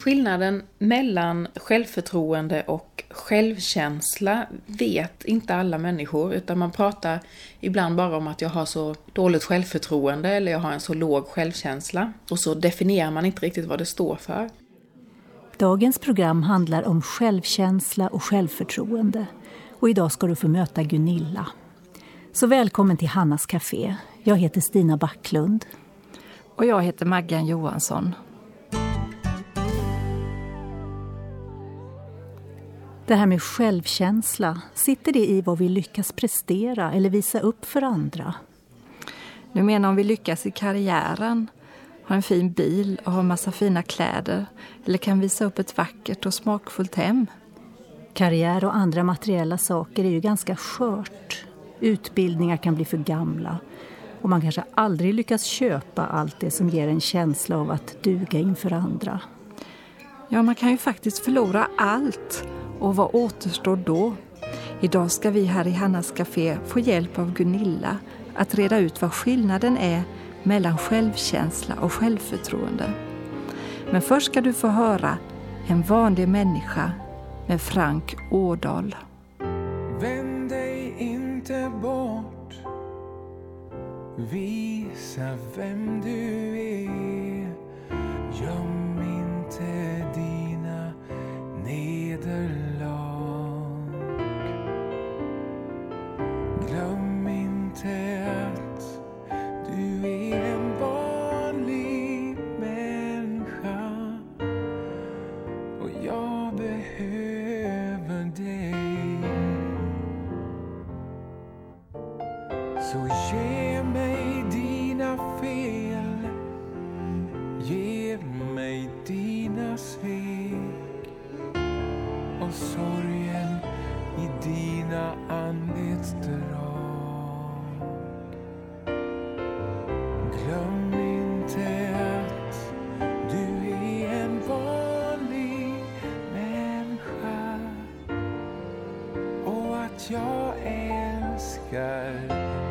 Skillnaden mellan självförtroende och självkänsla vet inte alla människor, utan man pratar ibland bara om att jag har så dåligt självförtroende eller jag har en så låg självkänsla. Och så definierar man inte riktigt vad det står för. Dagens program handlar om självkänsla och självförtroende. Och idag ska du få möta Gunilla. Så välkommen till Hannas Café. Jag heter Stina Backlund. Och jag heter Maggan Johansson. Det här med självkänsla, sitter det i vad vi lyckas prestera eller visa upp för andra? Du menar om vi lyckas i karriären, har en fin bil och har massa fina kläder eller kan visa upp ett vackert och smakfullt hem? Karriär och andra materiella saker är ju ganska skört. Utbildningar kan bli för gamla och man kanske aldrig lyckas köpa allt det som ger en känsla av att duga inför andra. Ja, man kan ju faktiskt förlora allt och vad återstår då? Idag ska vi här i Hannas Café få hjälp av Gunilla att reda ut vad skillnaden är mellan självkänsla och självförtroende. Men först ska du få höra En vanlig människa med Frank Ådahl. Vänd dig inte bort Visa vem du är Göm älskar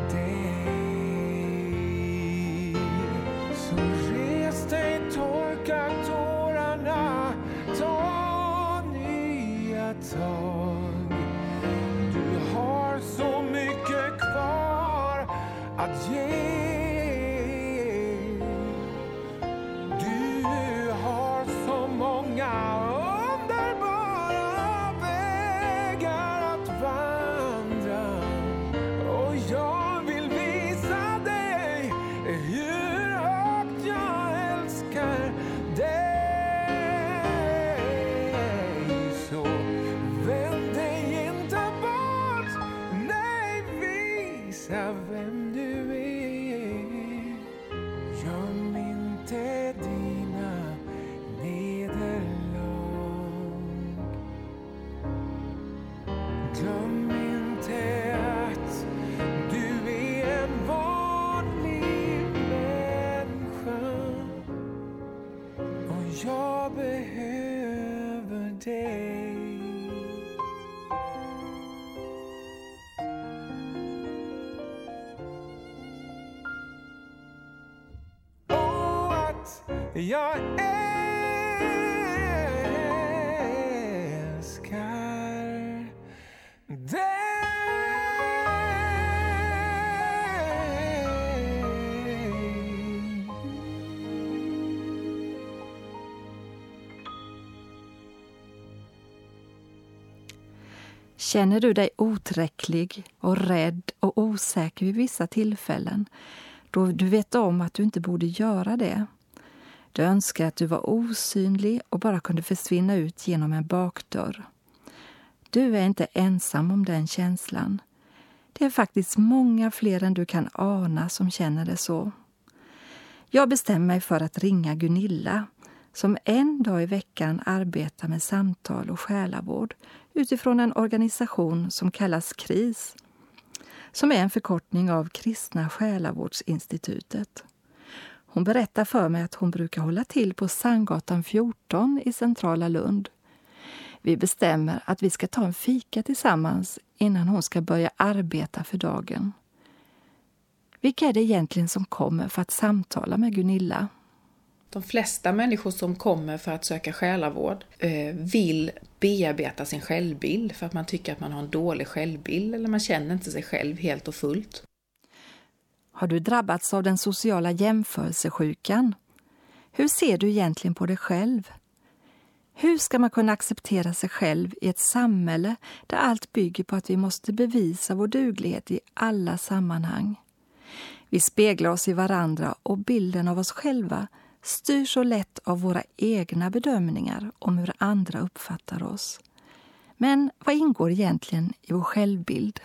jag älskar dig. Känner du dig otillräcklig och rädd och osäker vid vissa tillfällen då du vet om att du inte borde göra det? Du önskar att du var osynlig och bara kunde försvinna ut genom en bakdörr. Du är inte ensam om den känslan. Det är faktiskt många fler än du kan ana som känner det så. Jag bestämmer mig för att ringa Gunilla som en dag i veckan arbetar med samtal och själavård utifrån en organisation som kallas KRIS som är en förkortning av Kristna själavårdsinstitutet. Hon berättar för mig att hon brukar hålla till på Sandgatan 14 i centrala Lund. Vi bestämmer att vi ska ta en fika tillsammans innan hon ska börja arbeta för dagen. Vilka är det egentligen som kommer för att samtala med Gunilla? De flesta människor som kommer för att söka själavård eh, vill bearbeta sin självbild för att man tycker att man har en dålig självbild eller man känner inte sig själv helt och fullt. Har du drabbats av den sociala jämförelsesjukan? Hur ser du egentligen på dig själv? Hur ska man kunna acceptera sig själv i ett samhälle där allt bygger på att vi måste bevisa vår duglighet i alla sammanhang? Vi speglar oss i varandra och bilden av oss själva styrs så lätt av våra egna bedömningar om hur andra uppfattar oss. Men vad ingår egentligen i vår självbild?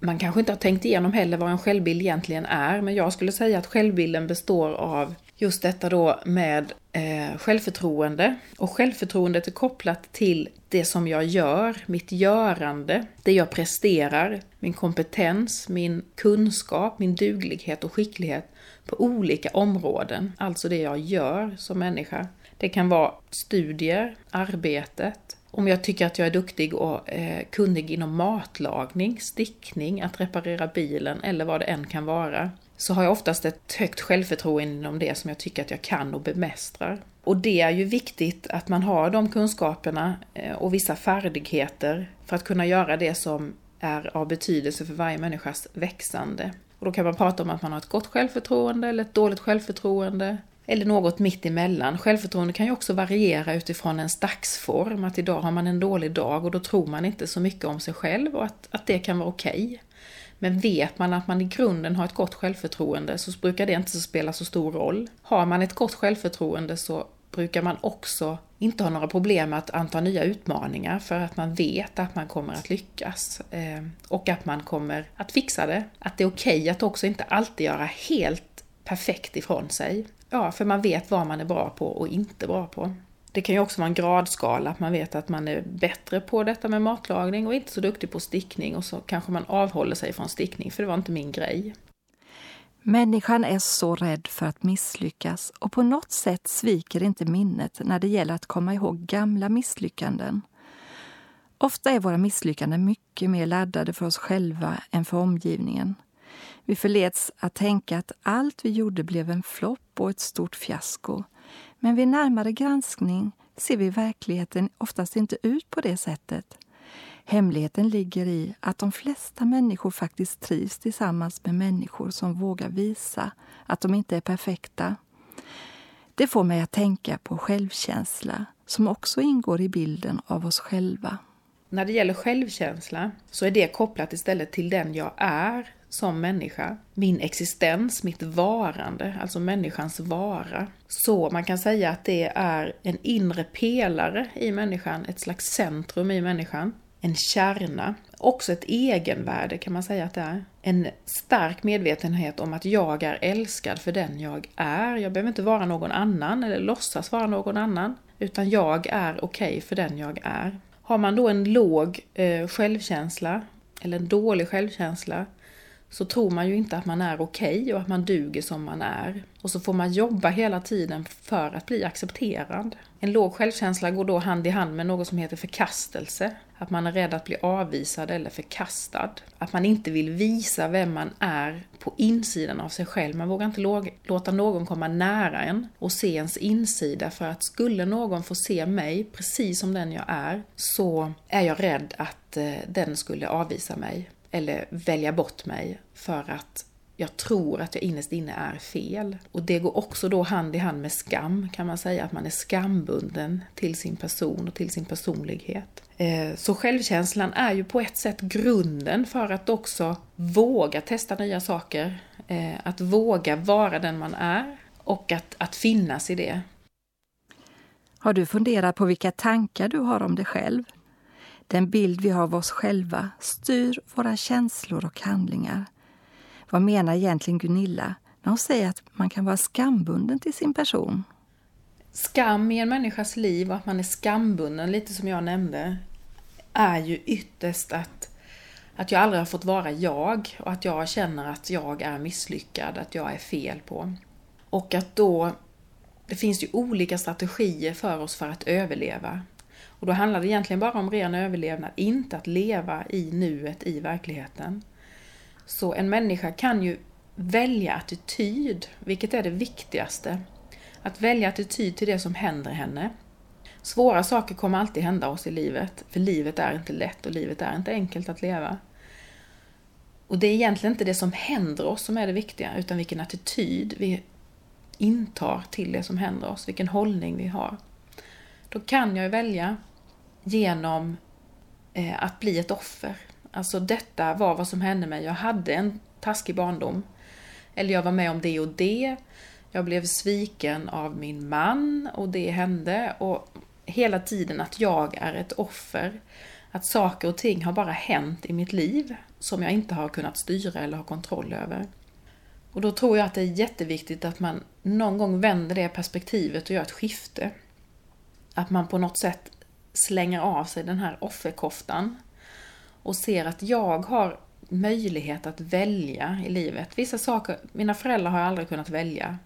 Man kanske inte har tänkt igenom heller vad en självbild egentligen är, men jag skulle säga att självbilden består av just detta då med eh, självförtroende. Och självförtroendet är kopplat till det som jag gör, mitt görande, det jag presterar, min kompetens, min kunskap, min duglighet och skicklighet på olika områden. Alltså det jag gör som människa. Det kan vara studier, arbetet, om jag tycker att jag är duktig och eh, kunnig inom matlagning, stickning, att reparera bilen eller vad det än kan vara så har jag oftast ett högt självförtroende inom det som jag tycker att jag kan och bemästrar. Och det är ju viktigt att man har de kunskaperna eh, och vissa färdigheter för att kunna göra det som är av betydelse för varje människas växande. Och då kan man prata om att man har ett gott självförtroende eller ett dåligt självförtroende. Eller något mitt emellan. Självförtroende kan ju också variera utifrån ens dagsform. Att idag har man en dålig dag och då tror man inte så mycket om sig själv och att, att det kan vara okej. Okay. Men vet man att man i grunden har ett gott självförtroende så brukar det inte spela så stor roll. Har man ett gott självförtroende så brukar man också inte ha några problem med att anta nya utmaningar för att man vet att man kommer att lyckas eh, och att man kommer att fixa det. Att det är okej okay att också inte alltid göra helt perfekt ifrån sig. Ja, för man vet vad man är bra på och inte bra på. Det kan ju också vara en gradskala, att man vet att man är bättre på detta med matlagning och inte så duktig på stickning och så kanske man avhåller sig från stickning för det var inte min grej. Människan är så rädd för att misslyckas och på något sätt sviker inte minnet när det gäller att komma ihåg gamla misslyckanden. Ofta är våra misslyckanden mycket mer laddade för oss själva än för omgivningen. Vi förleds att tänka att allt vi gjorde blev en flopp och ett stort fiasko. Men vid närmare granskning ser vi verkligheten oftast inte ut på det sättet. Hemligheten ligger i att de flesta människor faktiskt trivs tillsammans med människor som vågar visa att de inte är perfekta. Det får mig att tänka på självkänsla som också ingår i bilden av oss själva. När det gäller självkänsla så är det kopplat istället till den jag är som människa. Min existens, mitt varande, alltså människans vara. Så man kan säga att det är en inre pelare i människan, ett slags centrum i människan. En kärna. Också ett egenvärde kan man säga att det är. En stark medvetenhet om att jag är älskad för den jag är. Jag behöver inte vara någon annan eller låtsas vara någon annan. Utan jag är okej okay för den jag är. Har man då en låg eh, självkänsla, eller en dålig självkänsla, så tror man ju inte att man är okej okay och att man duger som man är. Och så får man jobba hela tiden för att bli accepterad. En låg självkänsla går då hand i hand med något som heter förkastelse. Att man är rädd att bli avvisad eller förkastad. Att man inte vill visa vem man är på insidan av sig själv. Man vågar inte låta någon komma nära en och se ens insida för att skulle någon få se mig precis som den jag är så är jag rädd att eh, den skulle avvisa mig eller välja bort mig för att jag tror att jag innerst inne är fel. Och det går också då hand i hand med skam kan man säga, att man är skambunden till sin person och till sin personlighet. Eh, så självkänslan är ju på ett sätt grunden för att också våga testa nya saker, eh, att våga vara den man är och att, att finnas i det. Har du funderat på vilka tankar du har om dig själv? Den bild vi har av oss själva styr våra känslor och handlingar. Vad menar egentligen Gunilla när hon säger att man kan vara skambunden till sin person? Skam i en människas liv och att man är skambunden, lite som jag nämnde, är ju ytterst att, att jag aldrig har fått vara jag och att jag känner att jag är misslyckad, att jag är fel på. Och att då, det finns ju olika strategier för oss för att överleva. Och då handlar det egentligen bara om ren överlevnad, inte att leva i nuet, i verkligheten. Så en människa kan ju välja attityd, vilket är det viktigaste. Att välja attityd till det som händer henne. Svåra saker kommer alltid hända oss i livet, för livet är inte lätt och livet är inte enkelt att leva. Och det är egentligen inte det som händer oss som är det viktiga, utan vilken attityd vi intar till det som händer oss, vilken hållning vi har. Då kan jag välja genom eh, att bli ett offer. Alltså detta var vad som hände mig. Jag hade en taskig barndom. Eller jag var med om det och det. Jag blev sviken av min man och det hände. Och hela tiden att jag är ett offer. Att saker och ting har bara hänt i mitt liv som jag inte har kunnat styra eller ha kontroll över. Och då tror jag att det är jätteviktigt att man någon gång vänder det perspektivet och gör ett skifte. Att man på något sätt slänger av sig den här offerkoftan och ser att jag har möjlighet att välja i livet. Vissa saker, mina föräldrar har jag aldrig kunnat välja.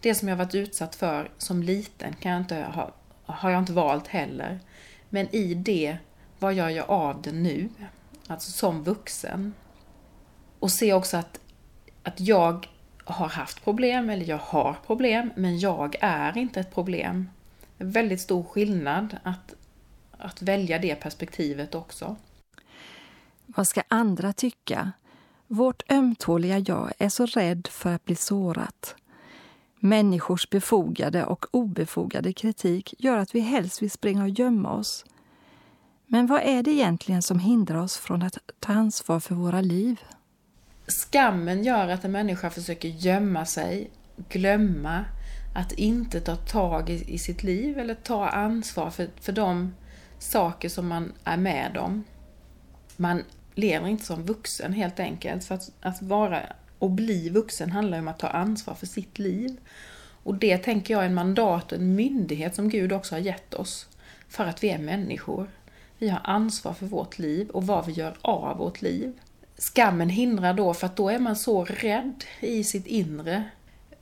Det som jag varit utsatt för som liten kan jag inte ha, har jag inte valt heller. Men i det, vad gör jag av det nu? Alltså som vuxen. Och se också att, att jag har haft problem, eller jag har problem, men jag är inte ett problem. En väldigt stor skillnad att, att välja det perspektivet också. Vad ska andra tycka? Vårt ömtåliga jag är så rädd för att bli sårat. Människors befogade och obefogade kritik gör att vi helst vill springa och gömma oss. Men vad är det egentligen som hindrar oss från att ta ansvar för våra liv? Skammen gör att en människa försöker gömma sig, glömma, att inte ta tag i, i sitt liv eller ta ansvar för, för de saker som man är med om. Man lever inte som vuxen helt enkelt. För att, att vara och bli vuxen handlar om att ta ansvar för sitt liv. Och det tänker jag är en mandat och en myndighet som Gud också har gett oss. För att vi är människor. Vi har ansvar för vårt liv och vad vi gör av vårt liv. Skammen hindrar då, för att då är man så rädd i sitt inre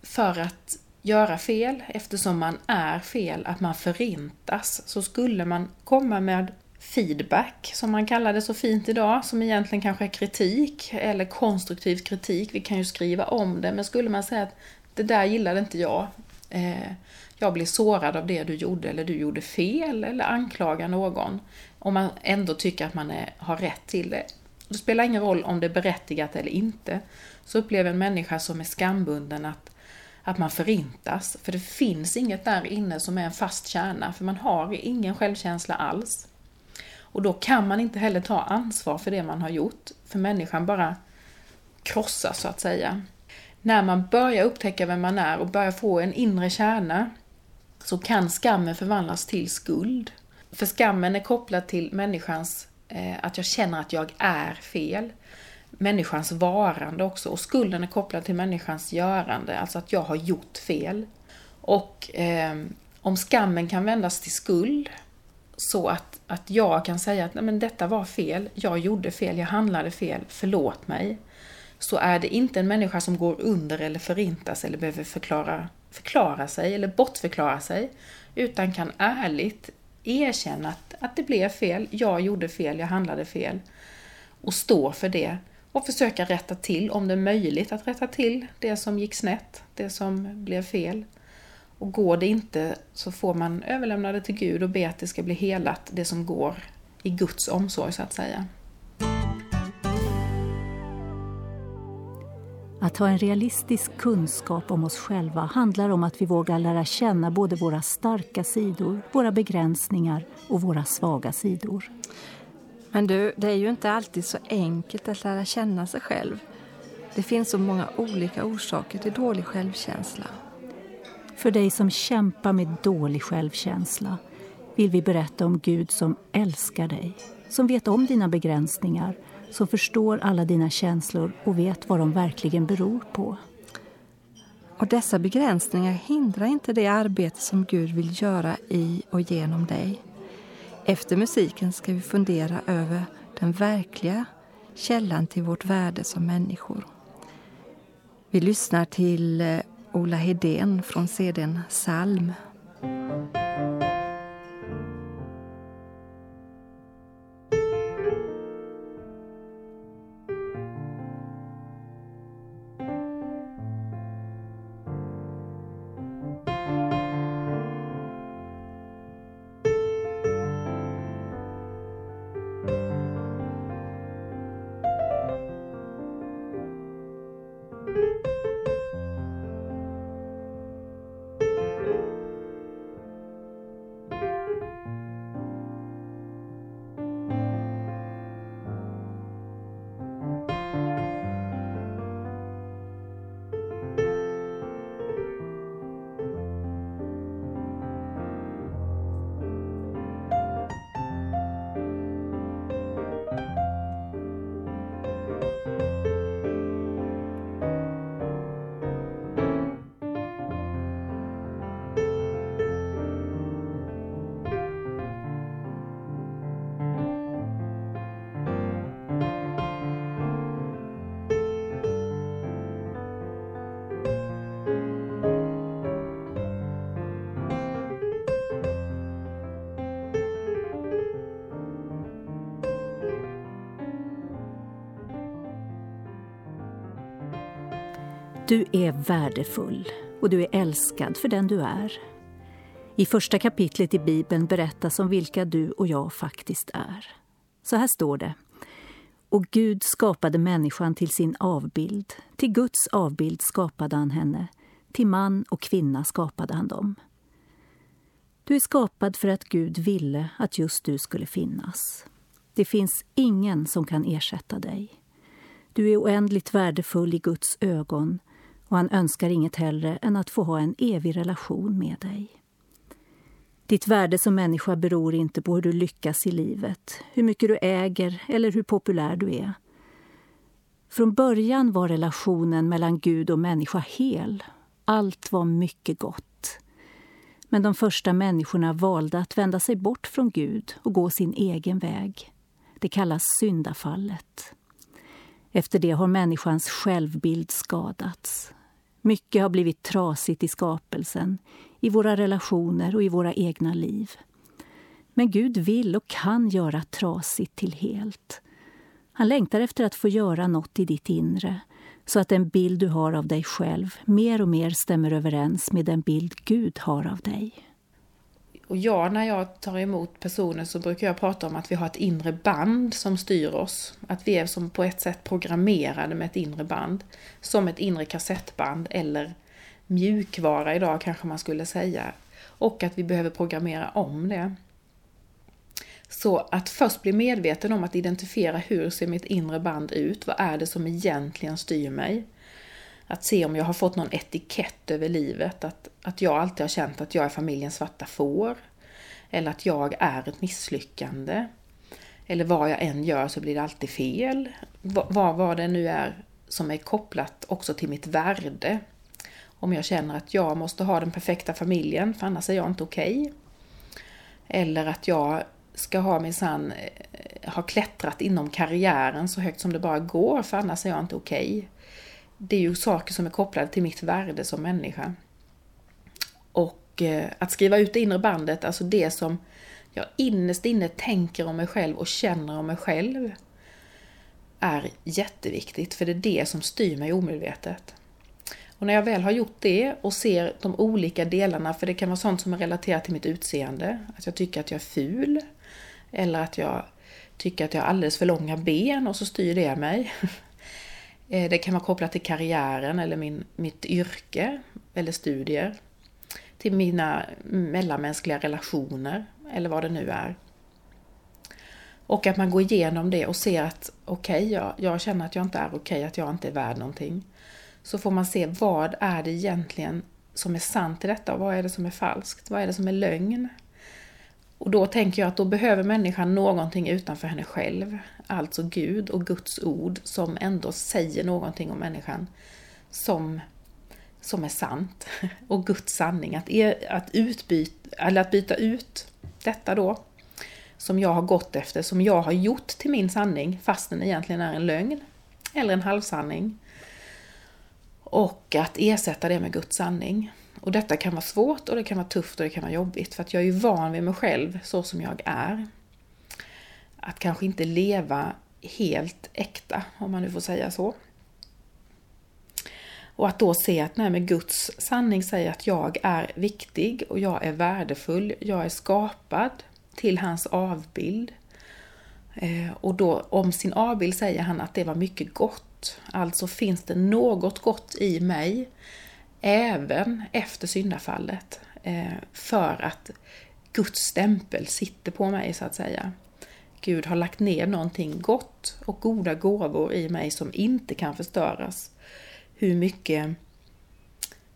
för att göra fel, eftersom man är fel, att man förintas. Så skulle man komma med feedback, som man kallar det så fint idag, som egentligen kanske är kritik eller konstruktiv kritik. Vi kan ju skriva om det, men skulle man säga att det där gillade inte jag. Eh, jag blev sårad av det du gjorde eller du gjorde fel eller anklaga någon. Om man ändå tycker att man är, har rätt till det. Det spelar ingen roll om det är berättigat eller inte. Så upplever en människa som är skambunden att, att man förintas. För det finns inget där inne som är en fast kärna, för man har ingen självkänsla alls. Och då kan man inte heller ta ansvar för det man har gjort, för människan bara krossas så att säga. När man börjar upptäcka vem man är och börjar få en inre kärna så kan skammen förvandlas till skuld. För skammen är kopplad till människans, eh, att jag känner att jag är fel. Människans varande också. Och skulden är kopplad till människans görande, alltså att jag har gjort fel. Och eh, om skammen kan vändas till skuld, så att, att jag kan säga att Nej, men detta var fel, jag gjorde fel, jag handlade fel, förlåt mig. Så är det inte en människa som går under eller förintas eller behöver förklara, förklara sig eller bortförklara sig, utan kan ärligt erkänna att, att det blev fel, jag gjorde fel, jag handlade fel. Och stå för det och försöka rätta till, om det är möjligt att rätta till det som gick snett, det som blev fel. Och går det inte så får man överlämna det till Gud och be att det ska bli helat, det som går i Guds omsorg så att säga. Att ha en realistisk kunskap om oss själva handlar om att vi vågar lära känna både våra starka sidor, våra begränsningar och våra svaga sidor. Men du, det är ju inte alltid så enkelt att lära känna sig själv. Det finns så många olika orsaker till dålig självkänsla. För dig som kämpar med dålig självkänsla vill vi berätta om Gud som älskar dig, som vet om dina begränsningar, som förstår alla dina känslor och vet vad de verkligen beror på. Och dessa begränsningar hindrar inte det arbete som Gud vill göra i och genom dig. Efter musiken ska vi fundera över den verkliga källan till vårt värde som människor. Vi lyssnar till eh, Ola Hedén från CDn Salm. Du är värdefull och du är älskad för den du är. I första kapitlet i Bibeln berättas om vilka du och jag faktiskt är. Så här står det. Och Gud skapade människan till sin avbild. Till Guds avbild skapade han henne. Till man och kvinna skapade han dem. Du är skapad för att Gud ville att just du skulle finnas. Det finns ingen som kan ersätta dig. Du är oändligt värdefull i Guds ögon och han önskar inget hellre än att få ha en evig relation med dig. Ditt värde som människa beror inte på hur du lyckas i livet, hur mycket du äger eller hur populär du är. Från början var relationen mellan Gud och människa hel. Allt var mycket gott. Men de första människorna valde att vända sig bort från Gud och gå sin egen väg. Det kallas syndafallet. Efter det har människans självbild skadats. Mycket har blivit trasigt i skapelsen, i våra relationer och i våra egna liv. Men Gud vill och kan göra trasigt till helt. Han längtar efter att få göra något i ditt inre så att den bild du har av dig själv mer och mer stämmer överens med den bild Gud har av dig. Och jag, när jag tar emot personer så brukar jag prata om att vi har ett inre band som styr oss. Att vi är som på ett sätt programmerade med ett inre band. Som ett inre kassettband eller mjukvara idag kanske man skulle säga. Och att vi behöver programmera om det. Så att först bli medveten om att identifiera hur ser mitt inre band ut? Vad är det som egentligen styr mig? Att se om jag har fått någon etikett över livet. Att, att jag alltid har känt att jag är familjens svarta får. Eller att jag är ett misslyckande. Eller vad jag än gör så blir det alltid fel. Vad, vad det nu är som är kopplat också till mitt värde. Om jag känner att jag måste ha den perfekta familjen, för annars är jag inte okej. Okay. Eller att jag ska ha minsann eh, ha klättrat inom karriären så högt som det bara går, för annars är jag inte okej. Okay det är ju saker som är kopplade till mitt värde som människa. Och eh, att skriva ut det inre bandet, alltså det som jag innerst inne tänker om mig själv och känner om mig själv, är jätteviktigt, för det är det som styr mig omedvetet. Och när jag väl har gjort det och ser de olika delarna, för det kan vara sånt som är relaterat till mitt utseende, att jag tycker att jag är ful, eller att jag tycker att jag har alldeles för långa ben och så styr det mig. Eh, det kan vara kopplat till karriären eller min, mitt yrke eller studier. Till mina mellanmänskliga relationer eller vad det nu är. Och att man går igenom det och ser att okej, okay, jag, jag, känner att jag inte är okej, okay, att jag inte är värd någonting. Så får man se vad är det egentligen som är sant i detta och vad är det som är falskt? Vad är det som är lögn? Och då tänker jag att då behöver människan någonting utanför henne själv. Alltså Gud och Guds ord som ändå säger någonting om människan som, som är sant. Och Guds sanning. Att, er, att, utbyta, eller att byta ut detta då, som jag har gått efter, som jag har gjort till min sanning, fast den egentligen är en lögn. Eller en halvsanning. Och att ersätta det med Guds sanning. Och detta kan vara svårt och det kan vara tufft och det kan vara jobbigt för att jag är ju van vid mig själv så som jag är. Att kanske inte leva helt äkta, om man nu får säga så. Och att då se att nej, men Guds sanning säger att jag är viktig och jag är värdefull, jag är skapad till hans avbild. Eh, och då om sin avbild säger han att det var mycket gott. Alltså finns det något gott i mig även efter syndafallet. Eh, för att Guds stämpel sitter på mig så att säga. Gud har lagt ner någonting gott och goda gåvor i mig som inte kan förstöras. Hur mycket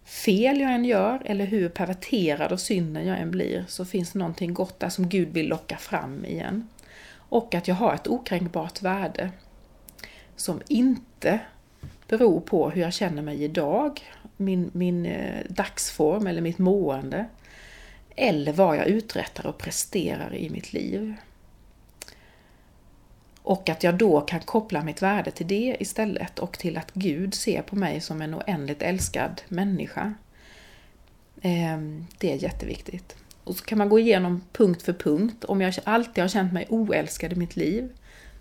fel jag än gör eller hur perverterad av synden jag än blir så finns det någonting gott där som Gud vill locka fram igen. Och att jag har ett okränkbart värde som inte beror på hur jag känner mig idag, min, min eh, dagsform eller mitt mående, eller vad jag uträttar och presterar i mitt liv. Och att jag då kan koppla mitt värde till det istället och till att Gud ser på mig som en oändligt älskad människa. Ehm, det är jätteviktigt. Och så kan man gå igenom punkt för punkt. Om jag alltid har känt mig oälskad i mitt liv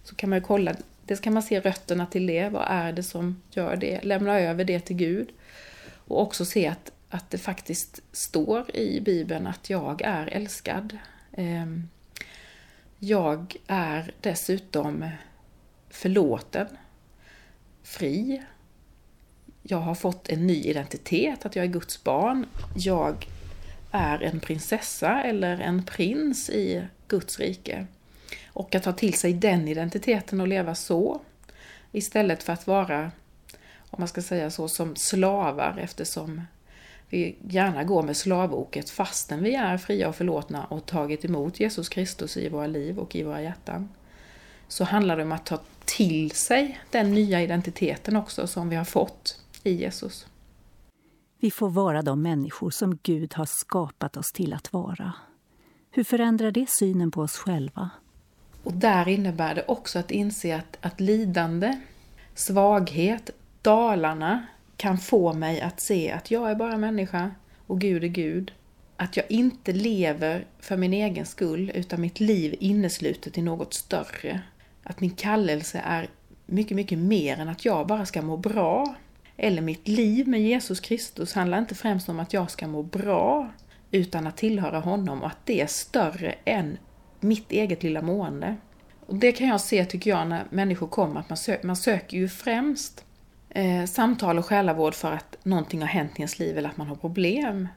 så kan man ju kolla, det kan man se rötterna till det. Vad är det som gör det? Lämna över det till Gud. Och också se att, att det faktiskt står i Bibeln att jag är älskad. Ehm, jag är dessutom förlåten, fri. Jag har fått en ny identitet, att jag är Guds barn. Jag är en prinsessa eller en prins i Guds rike. Och att ta till sig den identiteten och leva så, istället för att vara, om man ska säga så, som slavar eftersom vi gärna går med slavoket fastän vi är fria och förlåtna och tagit emot Jesus Kristus i våra liv och i våra hjärtan. Så handlar det om att ta till sig den nya identiteten också som vi har fått i Jesus. Vi får vara de människor som Gud har skapat oss till att vara. Hur förändrar det synen på oss själva? Och där innebär det också att inse att, att lidande, svaghet, dalarna kan få mig att se att jag är bara människa och Gud är Gud. Att jag inte lever för min egen skull utan mitt liv inneslutet i något större. Att min kallelse är mycket, mycket mer än att jag bara ska må bra. Eller mitt liv med Jesus Kristus handlar inte främst om att jag ska må bra utan att tillhöra honom och att det är större än mitt eget lilla mående. Och det kan jag se, tycker jag, när människor kommer, att man, sö man söker ju främst eh, samtal och själavård för att någonting har hänt i ens liv eller att man har problem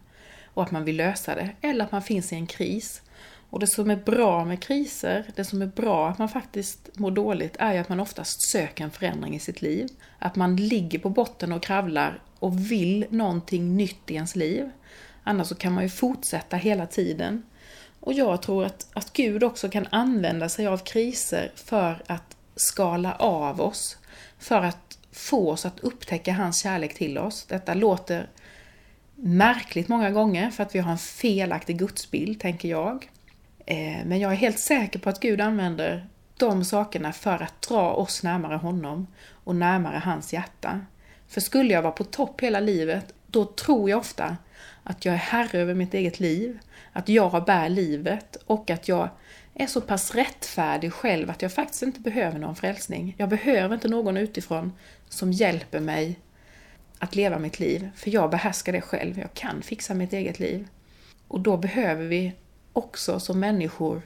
och att man vill lösa det. Eller att man finns i en kris. Och det som är bra med kriser, det som är bra att man faktiskt mår dåligt, är ju att man oftast söker en förändring i sitt liv. Att man ligger på botten och kravlar och vill någonting nytt i ens liv. Annars så kan man ju fortsätta hela tiden. Och jag tror att, att Gud också kan använda sig av kriser för att skala av oss. För att få oss att upptäcka hans kärlek till oss. Detta låter märkligt många gånger för att vi har en felaktig gudsbild, tänker jag. Eh, men jag är helt säker på att Gud använder de sakerna för att dra oss närmare honom och närmare hans hjärta. För skulle jag vara på topp hela livet, då tror jag ofta att jag är herre över mitt eget liv, att jag bär livet och att jag är så pass rättfärdig själv att jag faktiskt inte behöver någon frälsning. Jag behöver inte någon utifrån som hjälper mig att leva mitt liv, för jag behärskar det själv. Jag kan fixa mitt eget liv. Och då behöver vi också som människor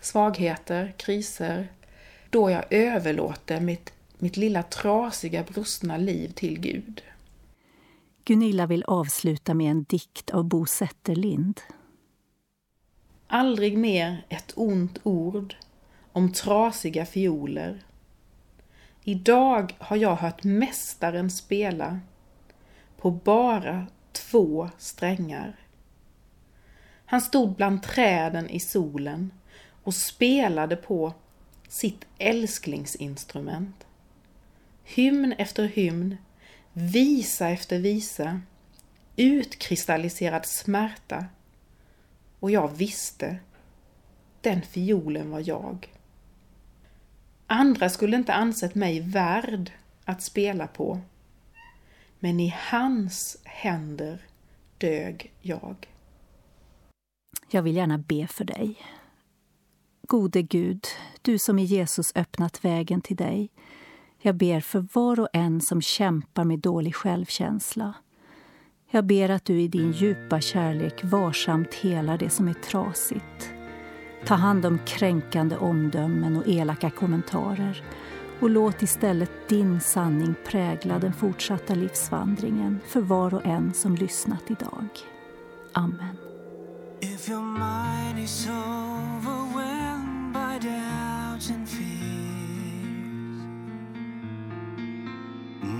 svagheter, kriser, då jag överlåter mitt, mitt lilla trasiga, brustna liv till Gud. Gunilla vill avsluta med en dikt av Bo Zetterlind. Aldrig mer ett ont ord om trasiga fioler. Idag har jag hört mästaren spela på bara två strängar. Han stod bland träden i solen och spelade på sitt älsklingsinstrument. Hymn efter hymn, visa efter visa, utkristalliserad smärta. Och jag visste, den fiolen var jag. Andra skulle inte ansett mig värd att spela på. Men i hans händer dög jag. Jag vill gärna be för dig. Gode Gud, du som i Jesus öppnat vägen till dig. Jag ber för var och en som kämpar med dålig självkänsla. Jag ber att du i din djupa kärlek varsamt helar det som är trasigt. Ta hand om kränkande omdömen och elaka kommentarer och låt istället din sanning prägla den fortsatta livsvandringen för var och en som lyssnat idag. Amen. If your mind is overwhelmed by doubts and fears,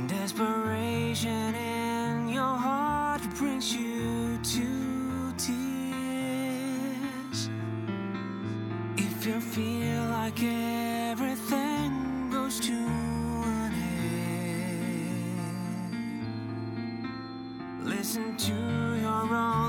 desperation in your heart brings you to you feel like everything goes to an end, listen to your only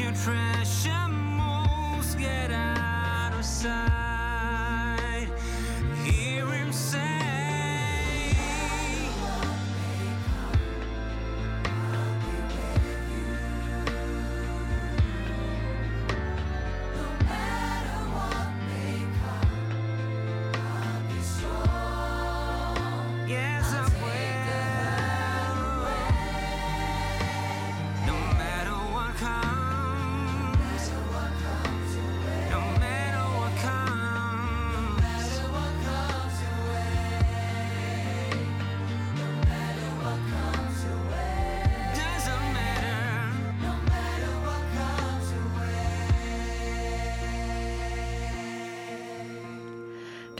you treasure most get out of sight. Hear him say.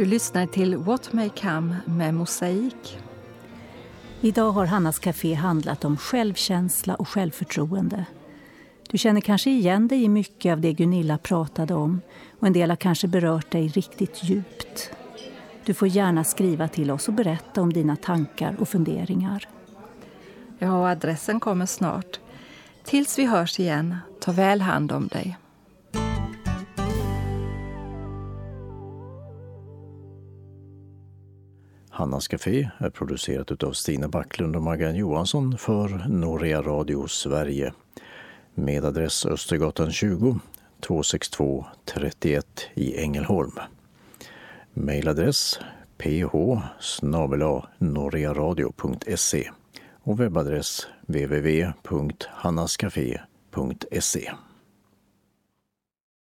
Du lyssnar till What May Come med Mosaik. Idag har Hannas Café handlat om självkänsla och självförtroende. Du känner kanske igen dig i mycket av det Gunilla pratade om och en del har kanske berört dig riktigt djupt. Du får gärna skriva till oss och berätta om dina tankar och funderingar. Ja, adressen kommer snart. Tills vi hörs igen, ta väl hand om dig. Hannas Café är producerat av Stina Backlund och Maggan Johansson för Norea Radio Sverige med adress Östergatan 20 262 31 i Ängelholm. Mailadress ph e och webbadress www.hannascafé.se